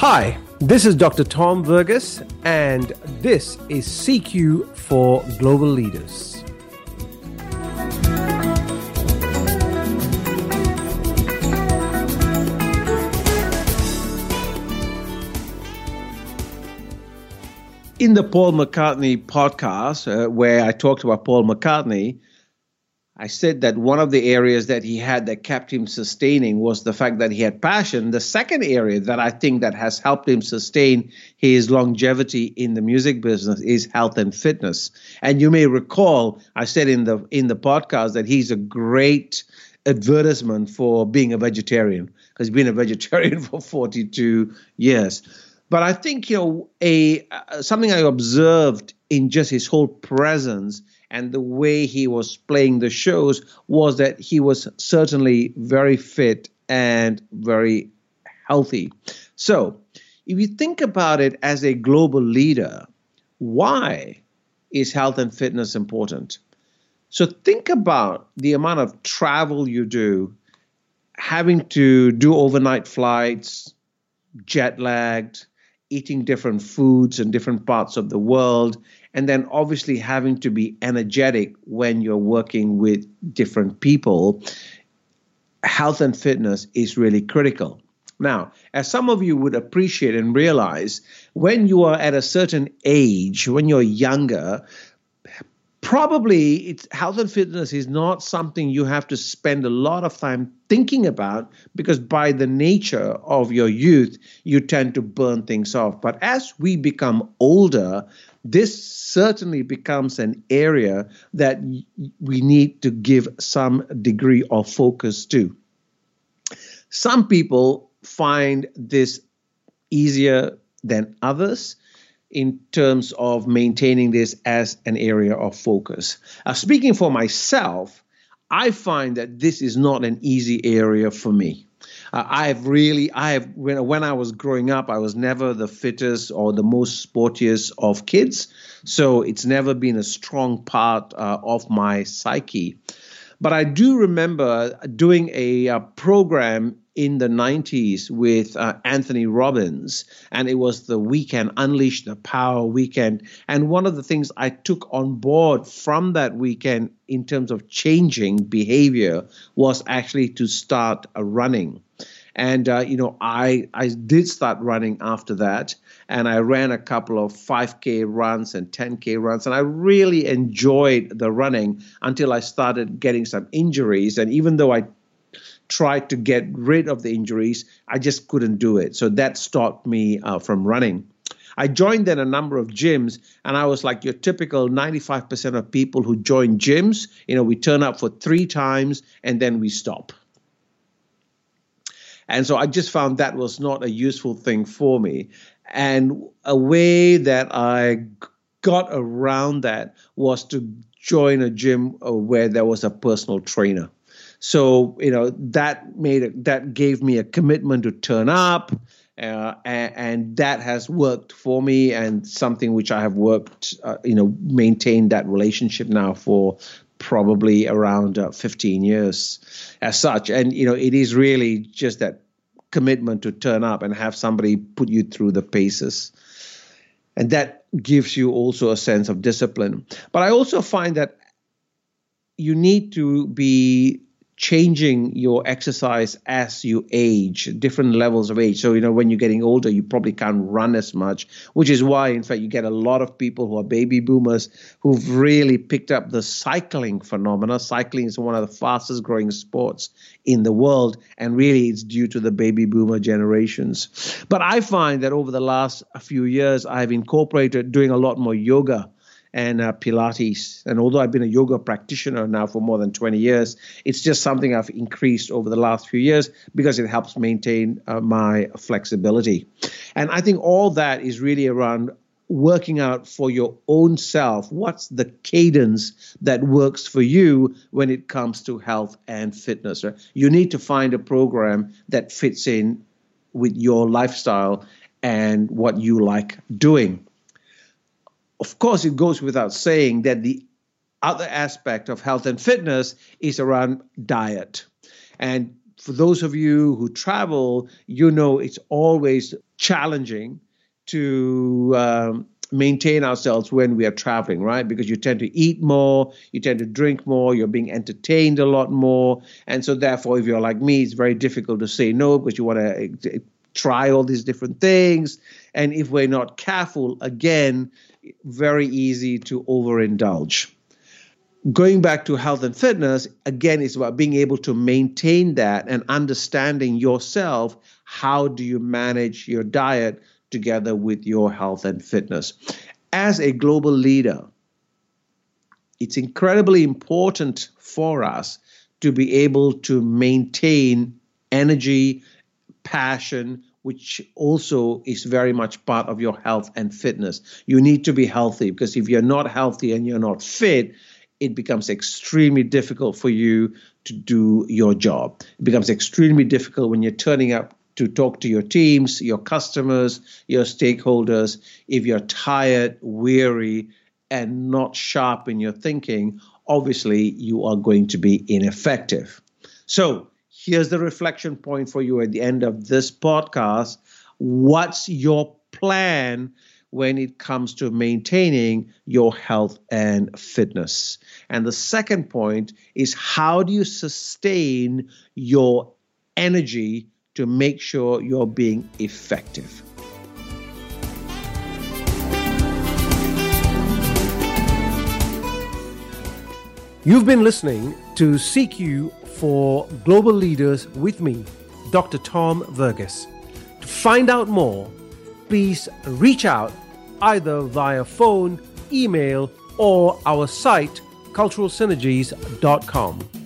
Hi, this is Dr. Tom Verghese, and this is CQ for Global Leaders. In the Paul McCartney podcast, uh, where I talked about Paul McCartney, I said that one of the areas that he had that kept him sustaining was the fact that he had passion. The second area that I think that has helped him sustain his longevity in the music business is health and fitness. And you may recall I said in the in the podcast that he's a great advertisement for being a vegetarian because he's been a vegetarian for 42 years. But I think you know a uh, something I observed in just his whole presence and the way he was playing the shows was that he was certainly very fit and very healthy. So, if you think about it as a global leader, why is health and fitness important? So, think about the amount of travel you do, having to do overnight flights, jet lagged, eating different foods in different parts of the world, and then obviously having to be energetic when you're working with different people, health and fitness is really critical. Now, as some of you would appreciate and realize, when you are at a certain age, when you're younger, probably it's health and fitness is not something you have to spend a lot of time thinking about because by the nature of your youth you tend to burn things off but as we become older this certainly becomes an area that we need to give some degree of focus to. Some people find this easier than others in terms of maintaining this as an area of focus. Uh, speaking for myself, I find that this is not an easy area for me. Uh, I have really, I have when when I was growing up, I was never the fittest or the most sportiest of kids, so it's never been a strong part uh, of my psyche. But I do remember doing a, a program in the 90s with uh, Anthony Robbins, and it was the weekend, Unleash the Power weekend. And one of the things I took on board from that weekend in terms of changing behavior was actually to start uh, running. And uh, you know, I I did start running after that, and I ran a couple of 5K runs and 10K runs, and I really enjoyed the running until I started getting some injuries. And even though I tried to get rid of the injuries, I just couldn't do it. So that stopped me uh, from running. I joined then a number of gyms, and I was like your typical 95% of people who join gyms. You know, we turn up for three times and then we stop. And so I just found that was not a useful thing for me. And a way that I got around that was to join a gym uh, where there was a personal trainer. So you know that made that gave me a commitment to turn up, uh, and, and, that has worked for me, and something which I have worked, uh, you know, maintained that relationship now for probably around uh, 15 years, as such. And you know, it is really just that commitment to turn up and have somebody put you through the paces. And that gives you also a sense of discipline. But I also find that you need to be changing your exercise as you age, different levels of age. So, you know, when you're getting older, you probably can't run as much, which is why, in fact, you get a lot of people who are baby boomers who've really picked up the cycling phenomena. Cycling is one of the fastest growing sports in the world, and really it's due to the baby boomer generations. But I find that over the last few years, I've incorporated doing a lot more yoga and uh, Pilates. And although I've been a yoga practitioner now for more than 20 years, it's just something I've increased over the last few years because it helps maintain uh, my flexibility. And I think all that is really around working out for your own self what's the cadence that works for you when it comes to health and fitness. Right? You need to find a program that fits in with your lifestyle and what you like doing of course, it goes without saying that the other aspect of health and fitness is around diet. And for those of you who travel, you know it's always challenging to um, maintain ourselves when we are traveling, right? Because you tend to eat more, you tend to drink more, you're being entertained a lot more. And so, therefore, if you're like me, it's very difficult to say no because you want to try all these different things. And if we're not careful, again, very easy to overindulge. Going back to health and fitness, again, it's about being able to maintain that and understanding yourself. How do you manage your diet together with your health and fitness. As a global leader, it's incredibly important for us to be able to maintain energy, passion, which also is very much part of your health and fitness. You need to be healthy because if you're not healthy and you're not fit, it becomes extremely difficult for you to do your job. It becomes extremely difficult when you're turning up to talk to your teams, your customers, your stakeholders. If you're tired, weary, and not sharp in your thinking, obviously you are going to be ineffective. So, here's the reflection point for you at the end of this podcast. What's your plan when it comes to maintaining your health and fitness? And the second point is how do you sustain your energy to make sure you're being effective. You've been listening to CQ for Global Leaders with me, Dr. Tom Verghese. To find out more, please reach out either via phone, email, or our site, culturalsynergies.com.